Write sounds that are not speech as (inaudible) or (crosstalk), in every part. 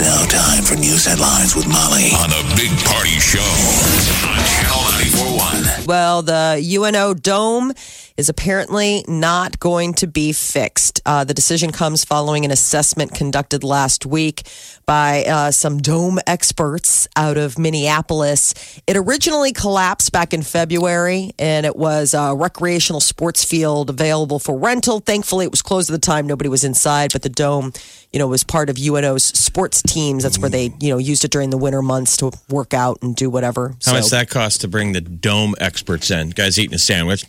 It's now time for news headlines with Molly on a big party show on Channel 941. Well, the UNO dome is apparently not going to be fixed. Uh, the decision comes following an assessment conducted last week by uh, some dome experts out of Minneapolis. It originally collapsed back in February, and it was a recreational sports field available for rental. Thankfully, it was closed at the time; nobody was inside. But the dome, you know, was part of UNO's sports teams. That's where they, you know, used it during the winter months to work out and do whatever. How much that cost to bring the dome experts in? Guys eating a sandwich.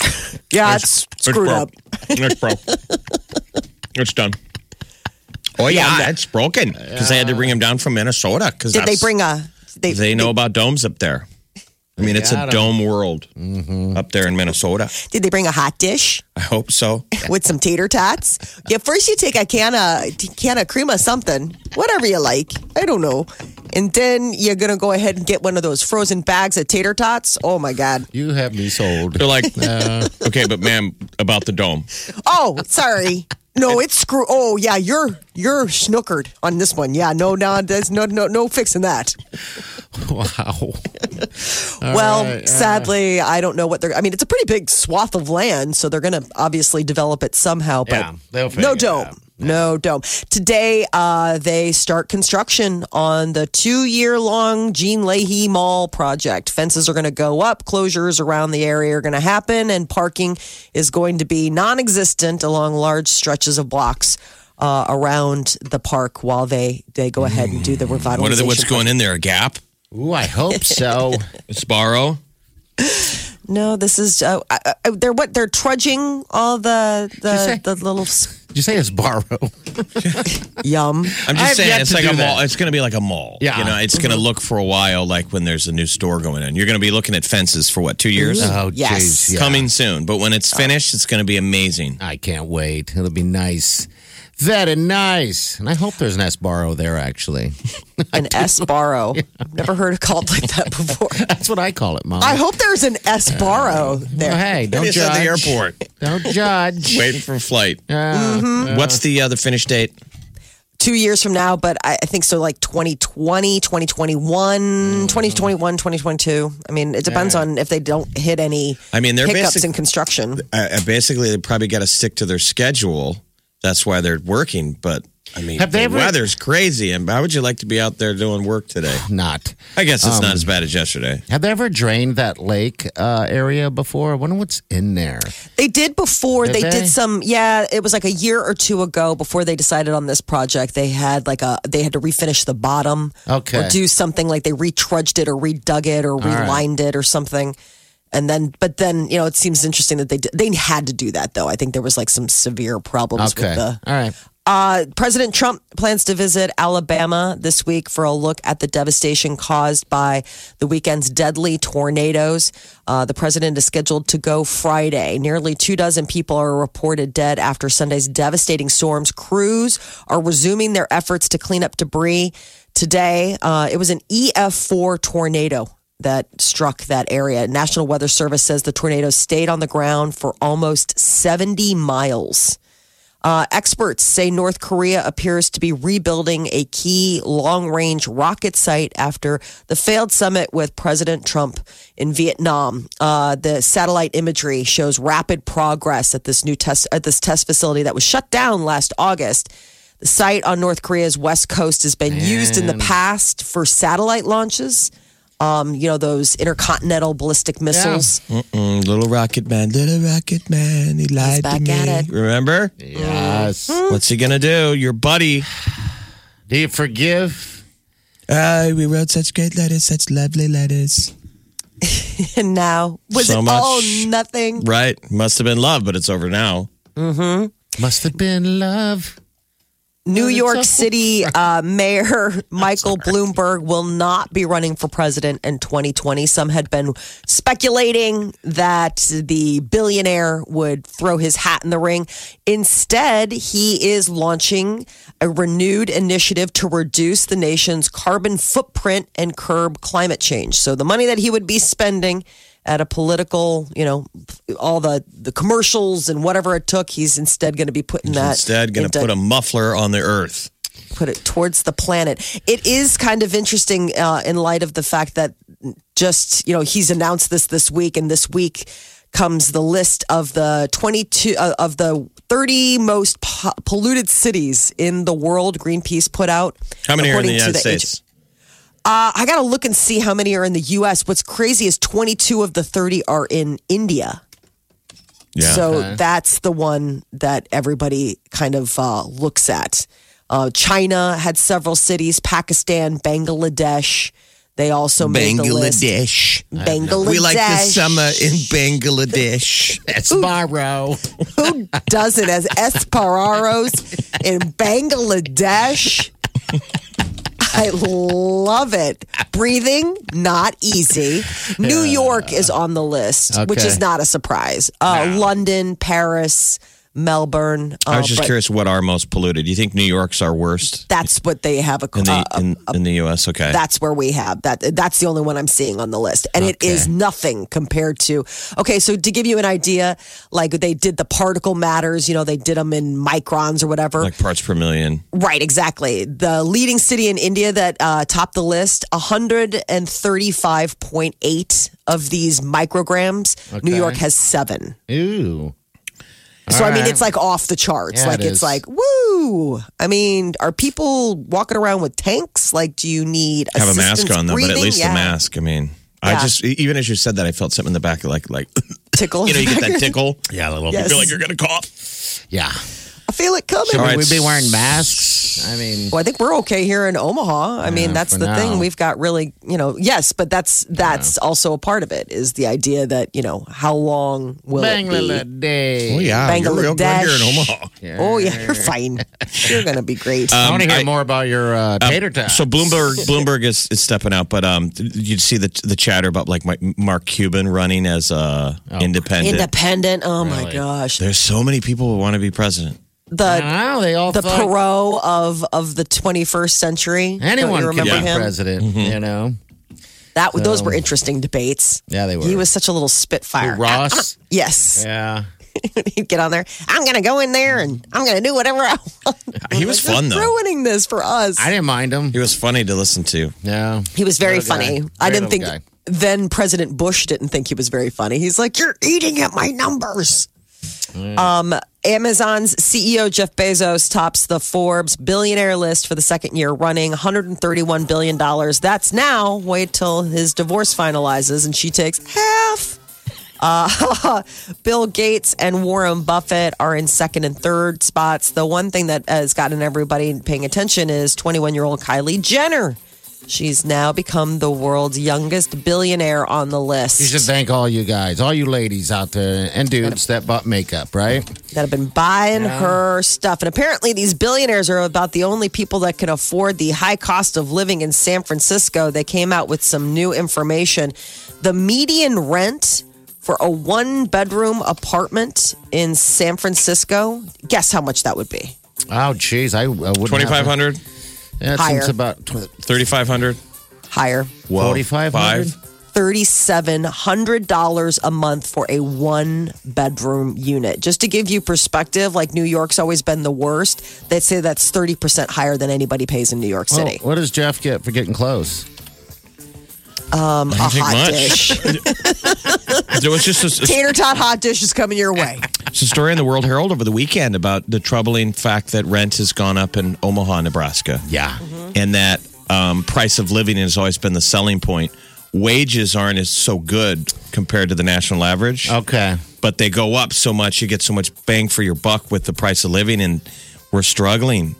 (laughs) Yeah, it's screwed up. It's broke. (laughs) it's done. Oh yeah, it's broken because they had to bring him down from Minnesota. Because Did they bring a? They, They know about domes up there. I mean, it's a got 'em. dome world mm-hmm. up there in Minnesota. Did they bring a hot dish I hope so. (laughs) with some tater tots? Yeah, first you take a can of can of cream of something, whatever you like. I don't know, and then you're gonna go ahead and get one of those frozen bags of tater tots. Oh my god! You have me sold. They're like, (laughs) (laughs) okay, but ma'am, about the dome. Oh, sorry. No, it's screw. Oh yeah, you're you're snookered on this one. Yeah, no, no, there's no no no fixing that. (laughs) Wow. well, right, uh. sadly, I don't know what they're. I mean, it's a pretty big swath of land, so they're going to obviously develop it somehow. But Yeah, they'll no figure it dome. Out. No dome. Today, uh, they start construction on the two-year-long Gene Leahy Mall project. Fences are going to go up, closures around the area are going to happen, and parking is going to be non-existent along large stretches of blocks uh, around the park while they they go ahead and do the revitalization. What are the, what's going in there? A gap? Ooh, I hope so. (laughs) A Sparrow? No, this is uh, uh, uh, they're what they're trudging all the the the little s- Did you say it's borrow? (laughs) yum. I'm just saying, it's like do a that. mall. It's going to be like a mall. Yeah. You know, it's going to mm-hmm. look for a while like when there's a new store going in. You're going to be looking at fences for what, two years? Mm-hmm. Oh, Yes. jeez. yeah. Coming soon. But when it's uh, finished, it's going to be amazing. I can't wait. It'll be nice. Very nice. And I hope there's an Sbarro there, actually. (laughs) An S borrow. (laughs) I've never heard it called like that before. (laughs) That's what I call it, Mom. I hope there's an S borrow there. hey, don't It's judge. at the airport, Don't judge. waiting for a flight. Uh, What's the uh, the finish date? Two years from now, but I, I think so like 2020, 2021, 2021, 2022. I mean, it depends on if they don't hit any I mean, they're hiccups basic- in construction. Uh, uh, basically, they probably got to stick to their schedule. That's why they're working. But I mean, Have they the ever- weather's crazy. And how would you like to be out there doing work today? (sighs) not. I guess it's Um, not as bad as yesterday. Have they ever drained that lake uh, area before? I wonder what's in there. They did before. Did they, they? did some. Yeah, it was like a year or two ago before they decided on this project. They had like a. They had to refinish the bottom. Okay. Or do something like they retrudged it or redug it or right. relined it or something. And then, but then you know, it seems interesting that they did, they had to do that though. I think there was like some severe problems Okay. with the All right. uh, President Trump plans to visit Alabama this week for a look at the devastation caused by the weekend's deadly tornadoes. Uh, the president is scheduled to go Friday. Nearly two dozen people are reported dead after Sunday's devastating storms. Crews are resuming their efforts to clean up debris. Today, uh, it was an EF4 tornado that struck that area. National Weather Service says the tornado stayed on the ground for almost 70 miles. Uh, experts say North Korea appears to be rebuilding a key long range rocket site after the failed summit with President Trump in Vietnam. Uh, the satellite imagery shows rapid progress at this new test at this test facility that was shut down last August. The site on North Korea's west coast has been used in the past for satellite launches. Um, you know those intercontinental ballistic missiles. Mm, little rocket man, little rocket man, he lied back to me. at it. Remember? Yes. What's he gonna do? Your buddy. Do you forgive? Uh, we wrote such great letters, such lovely letters. (laughs) And now was So it much- all nothing? Right? Must have been love, but it's over now. Must have been love. New York City (laughs) uh, Mayor (laughs) Michael Bloomberg will not be running for president in 2020. Some had been speculating that the billionaire would throw his hat in the ring. Instead, he is launching a renewed initiative to reduce the nation's carbon footprint and curb climate change. So the money that he would be spending at a political, you know, all the the commercials and whatever it took, he's instead going to be putting that Instead, going to put a muffler on the earth. put it towards the planet. It is kind of interesting uh, in light of the fact that just you know he's announced this this week, and this week comes the list of the twenty two uh, of the thirty most po- polluted cities in the world. Greenpeace put out. How many are in the United States? Uh, I got to look and see how many are in the U.S. What's crazy is 22 of the 30 are in India. Yeah. So that's the one that everybody kind of uh, looks at. Uh, China had several cities, Pakistan, Bangladesh. They also made the list. Bangladesh. Bangladesh. We like the summer in Bangladesh. (laughs) That's borrow. Who doesn't? As Esperaros in Bangladesh. (laughs) I love it. Breathing, not easy. New York is on the list, which is not a surprise. Uh, London, Paris, Melbourne. I uh, was just curious what are most polluted. Do you think New York's our worst That's what they have a, in the uh, in, in the U.S.? Okay. that's where we have that that's the only one i'm seeing on the list and it is nothing compared to okay so to give you an idea like they did the particle matters you know they did them in microns or whatever like parts per million. right exactly the leading city in india that uh, topped the list 135.8 of these micrograms new york has seven Ooh. So I mean, right. it's like off the charts. Yeah, like it it's is. like woo. I mean, are people walking around with tanks? Like, do you need Have a mask assistance on though, but at least Yeah. the mask. I mean, I Yeah. just even as you said that, I felt something in the back, like like (laughs) tickle. you know, you get that (laughs) tickle. Yeah, a little Yes. You feel like you're gonna cough. Yeah. I feel it coming. Should All right. we be wearing masks? I mean, Well, I think we're okay here in Omaha. I mean, that's the now. thing. We've got really, you know, yes, but that's that's also a part of it. Is the idea that you know how long will it be? Oh yeah, you're real good here in Bangladesh. Omaha. (laughs) Oh yeah, you're fine. (laughs) You're gonna be great. I want to hear I- more about your uh, tater tots. So Bloomberg Bloomberg is, is stepping out, but um, you'd see the the chatter about like Mark Cuban running as uh, independent. Independent. Oh my gosh. There's so many people who want to be president. The Wow, they all the thought Perot of of the 21st century. Anyone you could remember be him? president. Mm-hmm. You know, That those were interesting debates. Yeah, they were. He was such a little spitfire. Ross. Yes, Yeah. (laughs) he'd get on there. I'm gonna go in there and I'm gonna do whatever I want. (laughs) He was Like, fun "You're though. Ruining this for us. I didn't mind him. He was funny to listen to. Yeah. He was very Little guy. funny. Very I didn't think. guy. Then President Bush didn't think he was very funny. He's like, "You're eating at my numbers." Um, Amazon's CEO Jeff Bezos tops the Forbes billionaire list for the second year running, 131 billion dollars. That's now. Wait till his divorce finalizes and she takes half. Uh, (laughs) Bill Gates and Warren Buffett are in second and third spots. The one thing that has gotten everybody paying attention is 21 year old Kylie Jenner. She's now become the world's youngest billionaire on the list. You should thank all you guys, all you ladies out there and dudes that bought makeup, right? That have been buying yeah. her stuff. And apparently, these billionaires are about the only people that can afford the high cost of living in San Francisco. They came out with some new information. The median rent for a one bedroom apartment in San Francisco, guess how much that would be? Oh, geez. I, I 2500 that Higher. seems about 3500 Higher. forty five hundred. Five. $3,700 a month for a one bedroom unit. Just to give you perspective, like New York's always been the worst. They say that's 30% higher than anybody pays in New York City. what does Jeff get for getting close? Um, a I think hot much. dish. (laughs) There was just a, Tater tot hot dish is coming your way. It's a story in the World Herald over the weekend about the troubling fact that rent has gone up in Omaha, Nebraska. Yeah. Mm-hmm. And that um, price of living has always been the selling point. Wages aren't as so good compared to the national average, Okay. but they go up so much, you get so much bang for your buck with the price of living. And we're struggling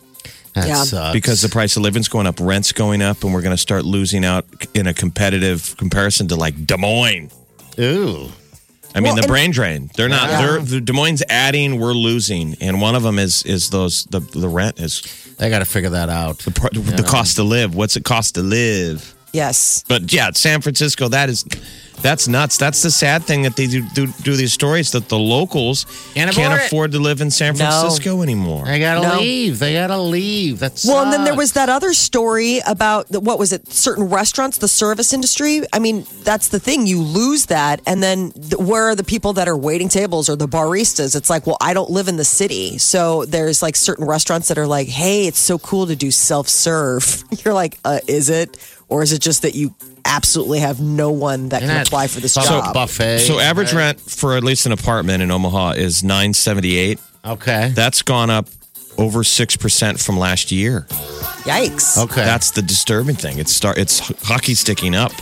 That Yeah. sucks. because the price of living's going up, rent's going up, and we're going to start losing out in a competitive comparison to like Des Moines. Ooh. I mean, Well, the brain drain. They're not. Yeah. They're the Des Moines adding. We're losing, and one of them is is those the the rent is They got to figure that out. the pr- the cost to live. What's it cost to live? Yes. But yeah, San Francisco. That is that's nuts. That's the sad thing that they do do, do these stories that the locals Can't can't afford to live in San No. Francisco anymore. They got to No. leave. They got to leave. That's Well, and then there was that other story about the, what was it? Certain restaurants, the service industry. I mean, that's the thing. You lose that, and then th- where are the people that are waiting tables or the baristas? It's like, well, I don't live in the city, so there's like certain restaurants that are like, hey, it's so cool to do self serve. (laughs) You're like, uh, is it, or is it just that you absolutely have no one that You're can not apply for this so job? buffet. So average right? rent for at least an apartment in Omaha is nine seventy eight. Okay. That's gone up over six percent from last year. Yikes! Okay. That's the disturbing thing. It's start. It's hockey sticking up.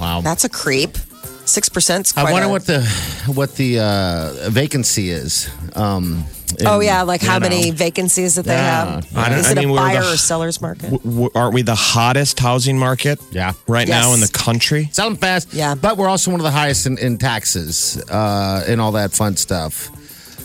wow. That's a creep. Six percent. I wonder what the what the uh, vacancy is. Um, in- Oh yeah, like how you know. many vacancies that they Yeah. have? I don't- Is I it mean, a we're buyer the- or seller's market? W- aren't we the hottest housing market? Yeah. Right now Yes. in the country. Selling fast. Yeah. But we're also one of the highest in, in taxes uh, and all that fun stuff.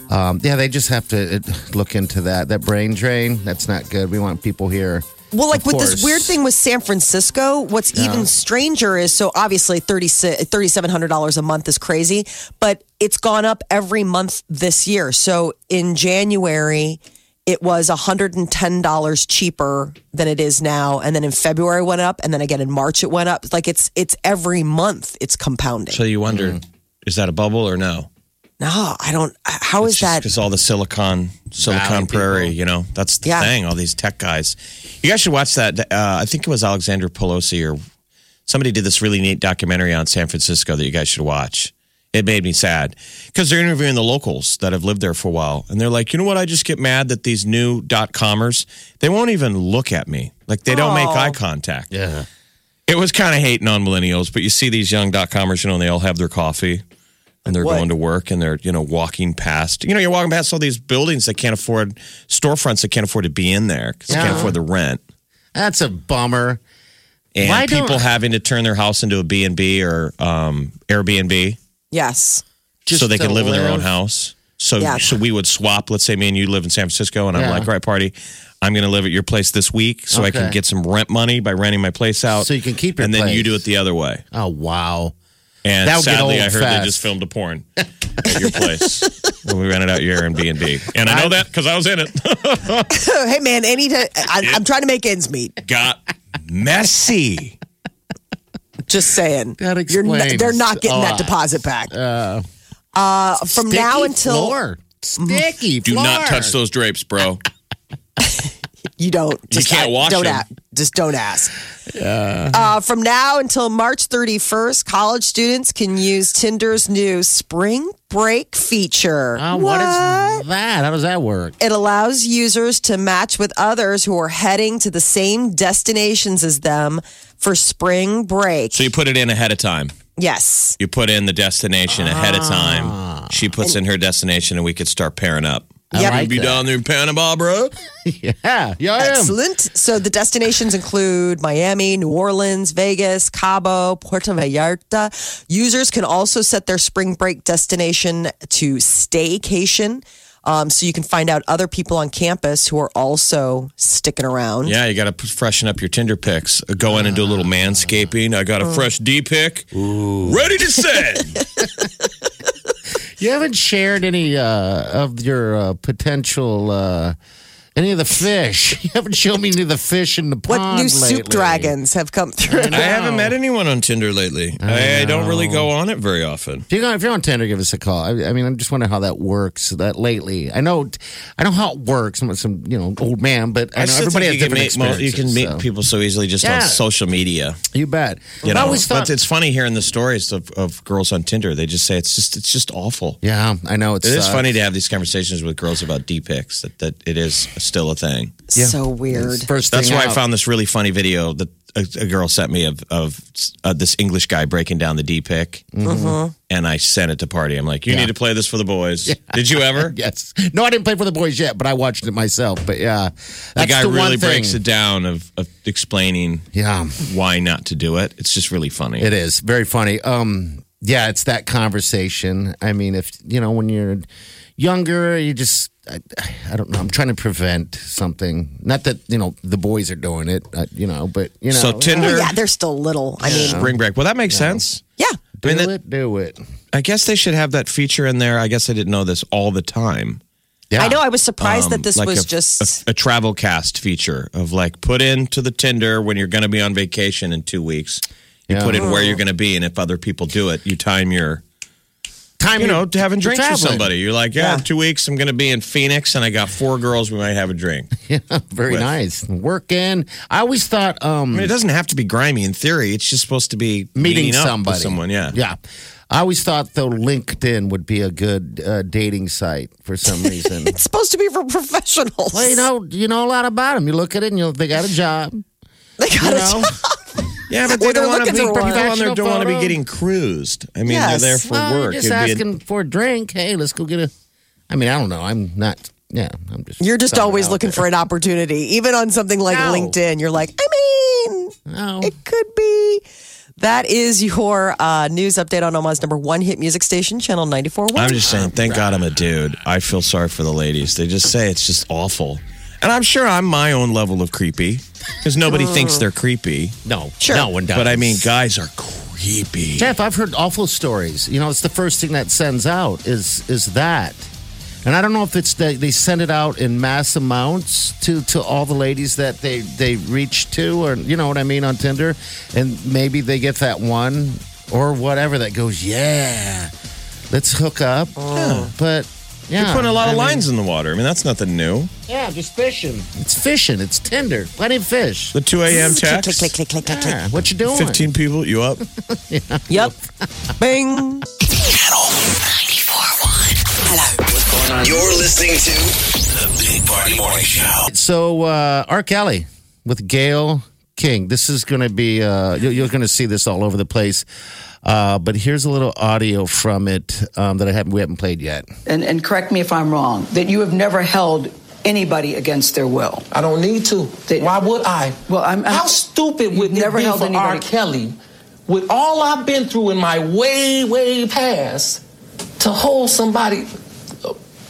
Um, yeah, they just have to uh, look into that. That brain drain, that's not good. We want people here. Well, like Of with this weird thing with San Francisco, what's even stranger is so obviously $3,700 a month is crazy, but it's gone up every month this year. So in January, it was $110 cheaper than it is now. And then in February it went up. And then again in March it went up. Like it's, it's every month it's compounding. So you wonder, mm-hmm. is that a bubble or no? No, I don't, how is that? Because all the Silicon Silicon Valley Prairie, people. you know, that's the Yeah. thing. All these tech guys. You guys should watch that. Uh, I think it was Alexandra Pelosi or somebody did this really neat documentary on San Francisco that you guys should watch. It made me sad because they're interviewing the locals that have lived there for a while, and they're like, you know what? I just get mad that these new dot comers they won't even look at me. Like they don't make Oh. eye contact. Yeah. It was kind of hating on millennials, but you see these young dot comers, you know, and they all have their coffee and they're What? going to work and they're, you know, walking past. You know, you're walking past all these buildings that can't afford storefronts that can't afford to be in there because they can't afford the rent. That's a bummer. And Why people having to turn their house into a B&B or um, Airbnb yes. Just so they can live in their own house. So, Yeah. so we would swap. Let's say me and you live in San Francisco, and I'm Yeah. like, right, party. I'm going to live at your place this week, so I can get some rent money by renting my place out. So you can keep your and then you do it the other way. Oh, wow. And That would get sadly, old I heard fast. they just filmed a porn (laughs) at your place when we rented out your Airbnb. And I know that because I was in it. (laughs) hey man, any time, I, I'm trying to make ends meet. Got messy. Just saying. That You're not- they're not getting a that deposit back. Uh, from now until floor. Sticky Do floor. not touch those drapes, bro. (laughs) you don't, just can't I- wash don't them. ask. Just don't ask. Uh, from now until March 31st, college students can use Tinder's new spring break feature. Oh, what is that? How does that work? It allows users to match with others who are heading to the same destinations as them for spring break. So you put it in ahead of time. yes. You put in the destination ahead of Ah. time. She puts in her destination, and we could start pairing up. I Yep. like You be that. down there in Panama, bro? (laughs) Yeah, yeah, I am. Excellent. So the destinations include Miami, New Orleans, Vegas, Cabo, Puerto Vallarta. Users can also set their spring break destination to staycation. Um, so you can find out other people on campus who are also sticking around. Yeah, you got to freshen up your Tinder pics. Uh, go in and do a little ah. manscaping. I got a mm. fresh D pic. Ready to send. (laughs) You haven't shared any uh, of your uh, potential, uh, any of the fish. (laughs) You haven't shown me any of the fish in the pond. What new soup lately. dragons have come through? I haven't met anyone on Tinder lately. I, I don't really go on it very often. If you're, if you're on Tinder, give us a call. I, I mean, I'm just wondering how that works. That lately, I know, I know how it works. I'm some, you know, old man, but I, know everybody has think can different meet mo- You can meet so. people so easily just Yeah. on social media. You bet. You I know, always thought. but it's funny hearing the stories of, of girls on Tinder. They just say it's just it's just awful. yeah, I know. It's It is funny to have these conversations with girls about D pics. That that it is still a thing. So weird. First That's thing why I found this really funny video that a, a girl sent me of of uh, this English guy breaking down the D pic, and I sent it to party. I'm like, you Mm-hmm. Yeah. need to play this for the boys. Did you ever? (laughs) Yes. No, I didn't play for the boys yet, but I watched it myself. But yeah, The that's guy the one really thing. breaks it down of, of explaining Yeah, why not to do it. It's just really funny. it is very funny. Um, yeah, it's that conversation. I mean, if you know, when you're younger, you just. I, I don't know. I'm trying to prevent something. Not that you know the boys are doing it, uh, you know, but you know. So Tinder, Oh, yeah, they're still little. I mean, spring break. Well, that makes sense. yeah. do I mean, that- it, do it. I guess they should have that feature in there. I guess I didn't know this all the time. Yeah, I know. I was surprised that Um, this like was a, just. a, a travel cast feature of like put into the Tinder when you're going to be on vacation in two weeks. You Yeah. put in where you're going to be, and if other people do it, you time your time. you know you're- having you're drinks with somebody. You're like, yeah, Yeah. in two weeks I'm going to be in Phoenix, and I got four girls. We might have a drink. (laughs) yeah, Very with. nice. Working. I always thought um, I mean, it doesn't have to be grimy in theory. It's just supposed to be meeting meeting up somebody. with someone. Yeah, Yeah. I always thought though LinkedIn would be a good uh, dating site for some reason. (laughs) It's supposed to be for professionals. well, you know, you know a lot about them. You look at it and you they got a job. they You a know, yeah, but they they're don't want to be people on there don't want to be getting cruised. I mean, Yes. they're there for well, work. just It'd be a- asking for a drink. Hey, let's go get a. I mean, I don't know. I'm not. Yeah, I'm just. You're just throwing it always out looking there. for an opportunity, even on something like No. LinkedIn. You're like, I mean, No. it could be. That is your uh, news update on Omaha's number one hit music station, Channel 94.1. I'm just saying, thank God I'm a dude. I feel sorry for the ladies. They just say it's just awful. And I'm sure I'm my own level of creepy because nobody thinks they're creepy. No, Sure. no one does. But I mean, guys are creepy. Jeff, I've heard awful stories. You know, it's the first thing that sends out is is that, and I don't know if it's that they send it out in mass amounts to to all the ladies that they they reach to, or you know what I mean on Tinder, and maybe they get that one or whatever that goes, yeah, let's hook up. But yeah, You're putting a lot I of mean, lines in the water. I mean, that's nothing new. Yeah, just fishing. It's fishing. It's tender. Plenty of fish. The 2 a.m. click, click, text. click, click, click, click, click. Yeah, what you doing? 15 people, you up? (laughs) Yep. Bing. Channel 94.1. Hello. You're listening to the Big Party Morning Show. So, uh, R. Kelly with Gayle King. This is going to be, uh, you're, you're going to see this all over the place. Uh, but here's a little audio from it um, that I haven't, we haven't played yet. and, and correct me if I'm wrong, that you have never held anybody against their will. I don't need to. They- Why would I? Well, I'm- I'm- How stupid would You've it never be held for R. anybody- Kelly, with all I've been through in my way, way past, to hold somebody,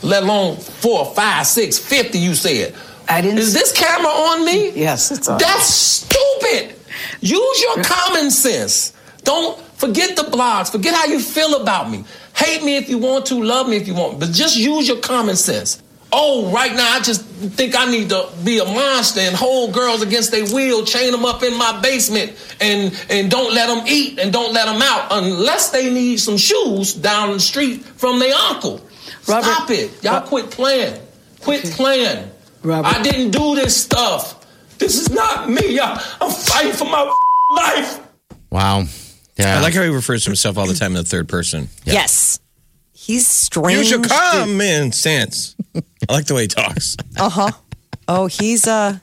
let alone four, five, six, fifty? You said. I didn't- Is this camera on me? Yes, it's on. That's stupid. Use your common sense. Don't forget the blogs. Forget how you feel about me. Hate me if you want to. Love me if you want. But just use your common sense. Oh, right now I just think I need to be a monster and hold girls against their will, chain them up in my basement, and and don't let them eat and don't let them out unless they need some shoes down the street from their uncle. Robert- Stop it, y'all. Ro- quit playing. Quit playing. Robert- I didn't do this stuff. This is not me. I, I'm fighting for my (laughs) life. Wow. Yeah. I like how he refers to himself all the time in the third person. Yes. He's strange. Use your common sense. I like the way he talks. (laughs) Uh huh. Oh, he's uh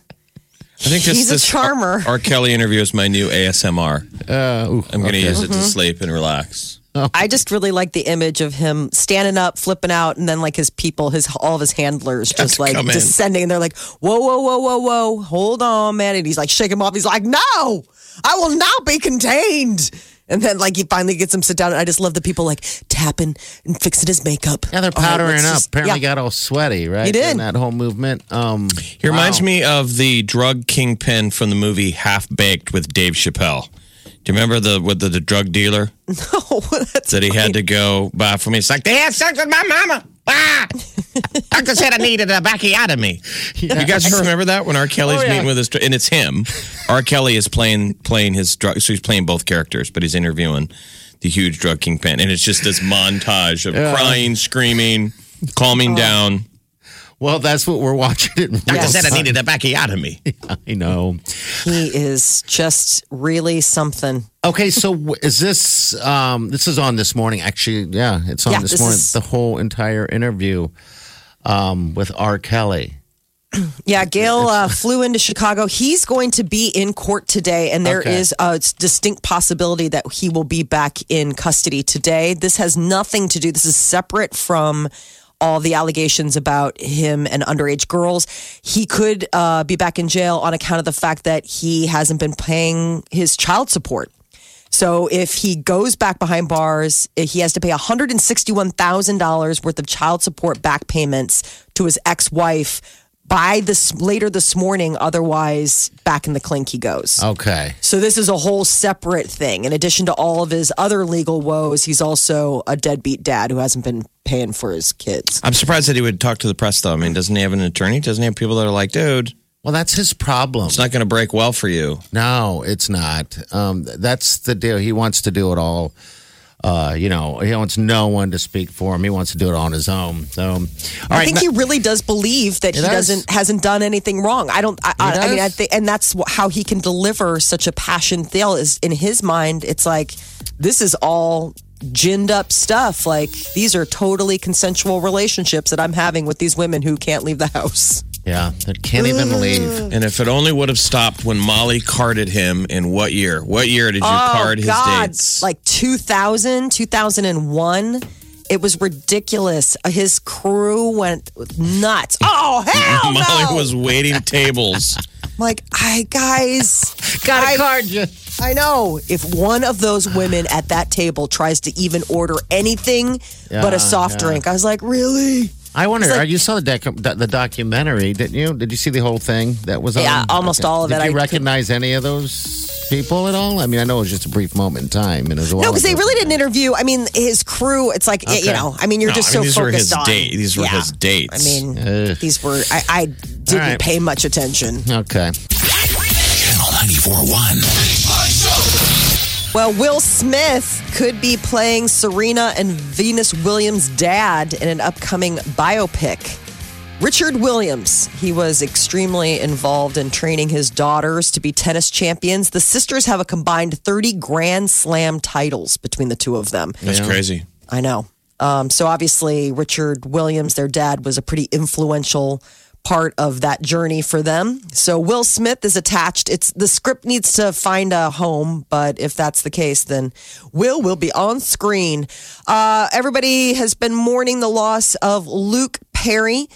I think this, He's a this charmer. R. Kelly interview is my new ASMR. Uh, ooh, I'm going to okay. use it to sleep and relax. I just really like the image of him standing up, flipping out, and then like his people, his all of his handlers just to like come in. descending, and they're like, "Whoa, whoa, whoa, whoa, whoa, hold on, man!" And he's like shaking him off. He's like, "No, I will not be contained." And then like he finally gets him sit down, and I just love the people like tapping and fixing his makeup. Yeah, they're powdering let's up. just- Apparently yeah. got all sweaty, right? He did. In that whole movement. Um, He reminds wow. me of the drug kingpin from the movie Half Baked with Dave Chappelle. Do you remember the with the, the drug dealer (laughs) (laughs) that's that he had to go buy for me? It's like they had sex with my mama. Ah! Doctor said I needed a backiotomy. You guys (laughs) remember that when R. Kelly's Oh, yeah. meeting with his and it's him. R. Kelly is playing playing his drug, so he's playing both characters, but he's interviewing the huge drug kingpin, and it's just this montage of crying, screaming, calming down. Well, that's what we're watching. It. Doctor Yes. said I needed a backiotomy. (laughs) I know. he is just really something. Okay, so is this? Um, this is on this morning. Actually, yeah, it's on Yeah, this, this morning. is- The whole entire interview um, with R. Kelly. (clears throat) Yeah, Gayle uh, flew into Chicago. He's going to be in court today, and there Okay. is a distinct possibility that he will be back in custody today. This has nothing to do, this is separate from all the allegations about him and underage girls. He could uh, be back in jail on account of the fact that he hasn't been paying his child support. So if he goes back behind bars, eh, he has to pay $161,000 worth of child support back payments to his ex-wife by this later this morning. Otherwise, back in the clink he goes. Okay. So this is a whole separate thing. In addition to all of his other legal woes, he's also a deadbeat dad who hasn't been paying for his kids. I'm surprised that he would talk to the press, though. I mean, doesn't he have an attorney? Doesn't he have people that are like, dude, Well, that's his problem. it's not going to break well for you? No, it's not. Um, that's the deal. He wants to do it all. Uh, you know, he wants no one to speak for him. He wants to do it on his own. So, all I right, think he really does believe that he, He does. doesn't hasn't done anything wrong. I don't. I, I, I mean, I think, and that's how he can deliver such a passion feel is in his mind. It's like this is all ginned up stuff. Like these are totally consensual relationships that I'm having with these women who can't leave the house. Yeah, that can't even leave. And if it only would have stopped when Molly carded him in what year? What year did you oh, card his Oh, God, dates? like 2000, 2001. It was ridiculous. His crew went nuts. Oh hell no! (laughs) Molly no! was waiting tables. like, I guys, (laughs) Gotta I- card you. I know. If one of those women at that table tries to even order anything but Yeah, a soft yeah. drink, I was like, really? I wonder. Like- uh, you saw the, docu- the the documentary, didn't you? Did you see the whole thing that was on? Yeah, almost all of it. Did you I- recognize any of those people at all? I mean, I know it was just a brief moment in time, and it was a No, because they really didn't interview. I mean, his crew. It's like you know. I mean, you're No, just I mean, so these were focused his on date- these were Yeah. his dates. I mean, Ugh. these were. I, I didn't right. pay much attention. Okay. Channel 94.1. Well, Will Smith could be playing Serena and Venus Williams' dad in an upcoming biopic. Richard Williams, he was extremely involved in training his daughters to be tennis champions. The sisters have a combined 30 Grand Slam titles between the two of them. That's crazy. I know. Um, so obviously, Richard Williams, their dad, was a pretty influential part of that journey for them. So Will Smith is attached. It's the script needs to find a home, but if that's the case, then Will will be on screen. Uh, everybody has been mourning the loss of Luke Perry.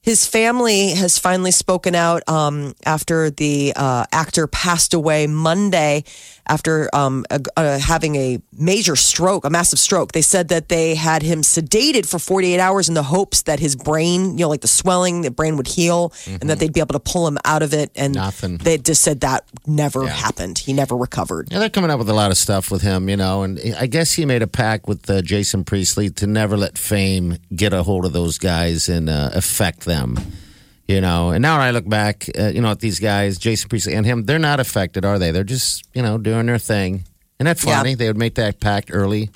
His family has finally spoken out um, after the uh, actor passed away Monday after um, a, uh, having a major stroke, a massive stroke. They said that they had him sedated for 48 hours in the hopes that his brain, you know, like the swelling, the brain would heal and that they'd be able to pull him out of it. And Nothing. they just said that never happened. He never recovered. Yeah, they're coming up with a lot of stuff with him, you know, and I guess he made a pact with uh, Jason Priestley to never let fame get a hold of those guys and uh, affect them, you know. And now I look back, uh, you know, at these guys, Jason Priestley and him, they're not affected, are they? They're just, you know, doing their thing. Isn't that Yeah. funny? They would make that pact early.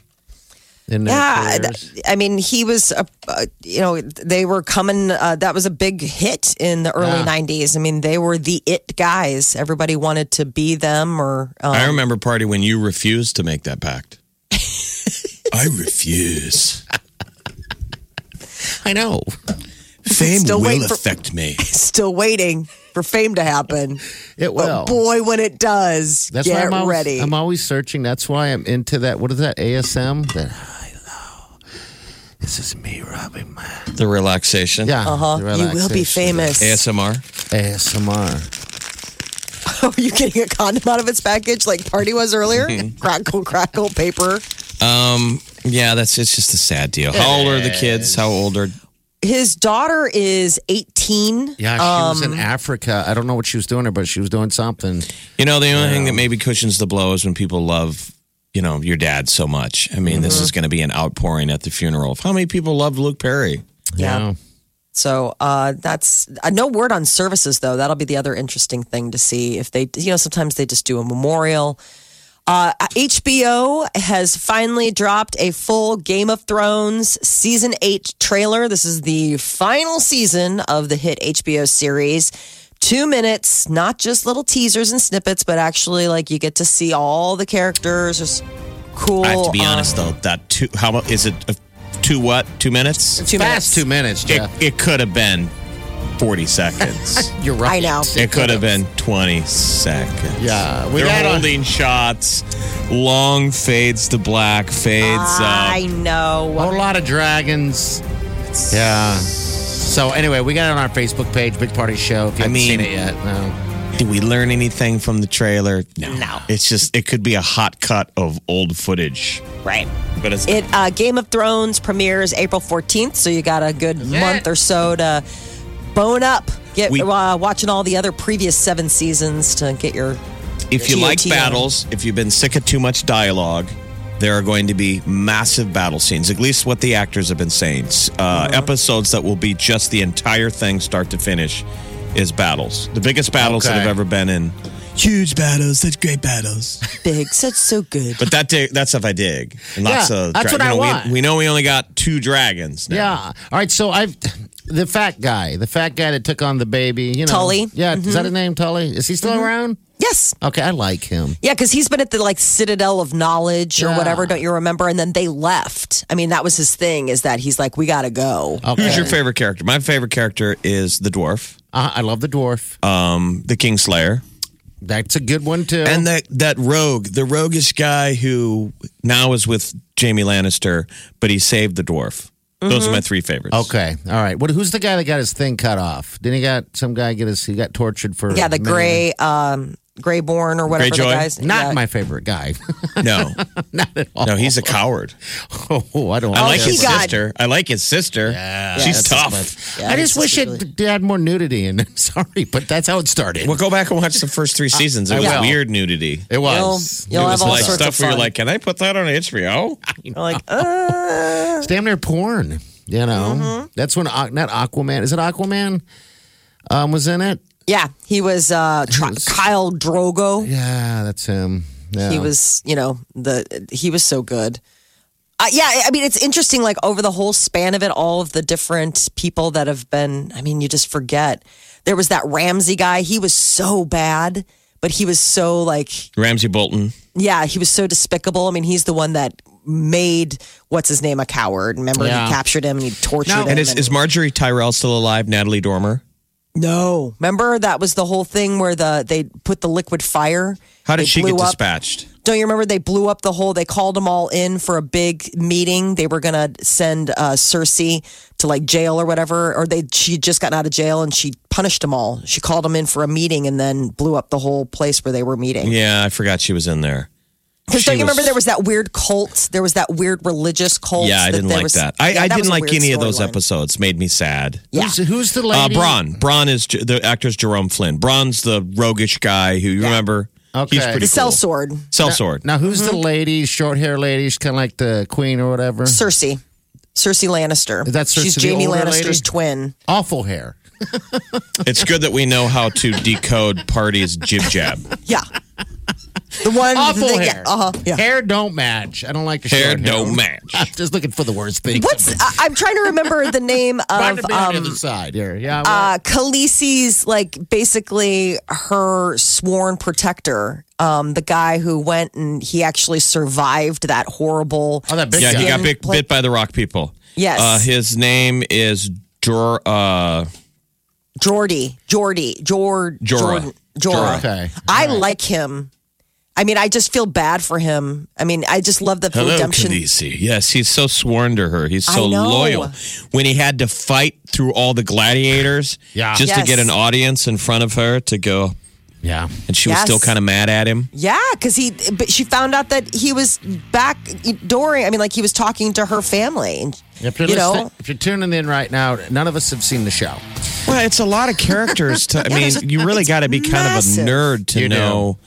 In Yeah, careers. I mean, he was, a, uh, you know, they were coming. Uh, that was a big hit in the early Yeah. '90s. I mean, they were the it guys. Everybody wanted to be them, or um, I remember party when you refused to make that pact. (laughs) I refuse. (laughs) I know. Fame Still will waiting for- affect me. (laughs) still waiting for fame to happen. It will. But boy, when it does, That's get why I'm always, ready. I'm always searching. That's why I'm into that. What is that? ASM? That hello. This is me rubbing my The relaxation. yeah. uh-huh. You will be famous. ASMR. ASMR. (laughs) Are you getting a condom out of its package like Party was earlier? Mm-hmm. crackle, crackle, paper. Um, yeah, that's it's just a sad deal. How old are the kids? How old are His daughter is 18. Yeah, she was in Africa. I don't know what she was doing there, but she was doing something. you know, the only thing that maybe cushions the blow is when people love, you know, your dad so much. I mean, this is going to be an outpouring at the funeral of how many people loved Luke Perry. Yeah. So uh, that's uh, no word on services though. That'll be the other interesting thing to see if they, you know, sometimes they just do a memorial. Uh, HBO has finally dropped a full Game of Thrones season eight trailer. This is the final season of the hit HBO series. Two minutes, not just little teasers and snippets, but actually like you get to see all the characters. Just cool. I have to be uh, honest though, that two, how mu- is it? Uh, two what? Two minutes? Two Fast minutes. two minutes, It, it could have been forty seconds. (laughs) You're right. I know. it could have been twenty seconds. Yeah, we They're got on- holding shots, long fades to black, fades I up. know. A whole lot of dragons. Yeah. So anyway, we got it on our Facebook page, Big Party Show. If you I haven't mean- seen it yet, no. Did we learn anything from the trailer? No. No. It's just it could be a hot cut of old footage. Right. But it's It uh, Game of Thrones premieres April 14th, so you got a good month or so to bone up. Get We- uh, watching all the other previous seven seasons to get your. if you like GOT. battles, if you've been sick of too much dialogue, there are going to be massive battle scenes. At least what the actors have been saying. Uh, Episodes that will be just the entire thing, start to finish, is battles. The biggest battles that Okay. have ever been in. Huge battles, such great battles. Big, such so good. But that dig, that stuff I dig. And lots Yeah, of that's what I you know, want. We, we know we only got two dragons. Now. Yeah. All right. So I've the fat guy, the fat guy that took on the baby. You know, Tully. Yeah. Is that his name? Tully? Is he still around? yes. Okay, I like him. Yeah, because he's been at the like Citadel of Knowledge or Yeah. whatever, don't you remember? And then they left. I mean, that was his thing, is that he's like, we got to go. Okay. Who's your favorite character? My favorite character is the dwarf, Uh, I love the dwarf. um, the Kingslayer. That's a good one too. And that that rogue, the roguish guy who now is with Jaime Lannister, but he saved the dwarf. Those are my three favorites. okay. All right. What? Who's the guy that got his thing cut off? Didn't he got some guy get his? He got tortured for. Yeah, the many- gray, um, Greyborn or whatever the Greyjoy? guy's. Not yeah. my favorite guy. (laughs) No, Not at all. no, he's a coward. (laughs) Oh, I don't. I like his got- sister. I like his sister. Yeah, She's that's- tough. Yeah, I just it's wish really- it d- had more nudity in it. (laughs) Sorry, but that's how it started. Well, go back and watch the first three seasons. It I was will. weird nudity. it You'll, was. you'll it have was all like sorts stuff of where fun. you're like, can I put that on HBO? You're like, uh, It's damn near porn. You know, Mm-hmm. that's when Aqu- not Aquaman. Is it Aquaman? Um, was in it. Yeah, he was uh, Tr- Khal Drogo. Yeah, that's him. Yeah. He was, you know, the he was so good. Uh, yeah, I mean, it's interesting. Like over the whole span of it, all of the different people that have been. I mean, you just forget. There was that Ramsay guy. He was so bad, but he was so like, Ramsay Bolton. yeah, he was so despicable. I mean, he's the one that made what's his name a coward. Remember, Yeah. he captured him and he tortured No. him. And is, and- is Margaery Tyrell still alive? Natalie Dormer? No, remember that was the whole thing where the they put the liquid fire. How did she get up- dispatched? Don't you remember they blew up the whole? They called them all in for a big meeting. They were gonna send uh, Cersei to like jail or whatever, or they she had just gotten out of jail and she punished them all. She called them in for a meeting and then blew up the whole place where they were meeting. Yeah, I forgot she was in there. Because don't you remember there was that weird cult? There was that weird religious cult. Yeah, I didn't there like was- that. I, Yeah, I that didn't a like any of those storyline. episodes. Made me sad. Yeah. Who's, who's the Uh, lady? Bronn. Bronn is the actor's Jerome Flynn. Bronn's the roguish guy who you remember. Okay. He's pretty The cool. sellsword, Sellsword. Now, who's Mm-hmm. the lady? Short hair lady. She's kind of like the queen or whatever. Cersei, Cersei Lannister. Is that Cersei She's the Jaime Lannister's lady? twin. Awful hair. It's good that we know how to decode parties jib jab. Yeah, the one. Awful the- hair. Yeah, uh-huh, yeah. Hair don't match. I don't like the Hair short don't (laughs) match. I'm just looking for the worst thing. What's I, I'm trying to remember the name (laughs) of to be on the um, other side here? Yeah. uh, Khaleesi's like basically her sworn protector. Um, the guy who went and he actually survived that horrible. oh, that big Yeah, guy. he got Skin bit, bit by the rock people. Yes. Uh, his name is Jor. Uh, Jordy, Jordy, Jord, Jorah. Jordan, Jorah. Okay. I like him. I mean, I just feel bad for him. I mean, I just love the Hello, redemption. Khaleesi. Yes, he's so sworn to her. He's so loyal. When he had to fight through all the gladiators Yeah. just to Yes. get an audience in front of her to go, Yeah. and she was still kind of mad at him. Yeah, because he, but she found out that he was back during. I mean, like he was talking to her family, and If you're, you listening- know, if you're tuning in right now, none of us have seen the show. Well, it's a lot of characters. To, I (laughs) mean, there's a- you really it's got to be kind of a nerd to You do. know.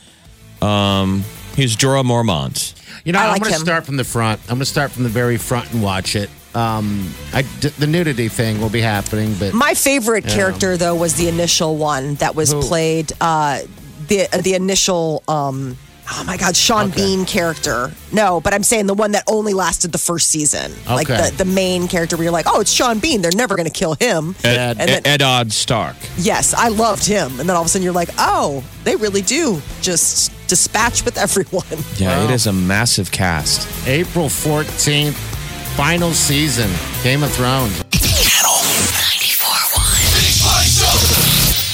Um, he's Jorah Mormont. You know, I I'm going to start from the front. I'm going to start from the very front and watch it. Um, I, d- the nudity thing will be happening, but my favorite character though was the initial one that was Who? played. Uh, the the initial. Um, Oh my God, Sean Bean character. No, but I'm saying the one that only lasted the first season. Like the, the main character where you're like, oh, it's Sean Bean. They're never going to kill him. Ed, And then- Eddard Stark. Yes, I loved him. And then all of a sudden you're like, oh, they really do just dispatch with everyone. (laughs) Yeah, Wow. it is a massive cast. April 14th, final season, Game of Thrones.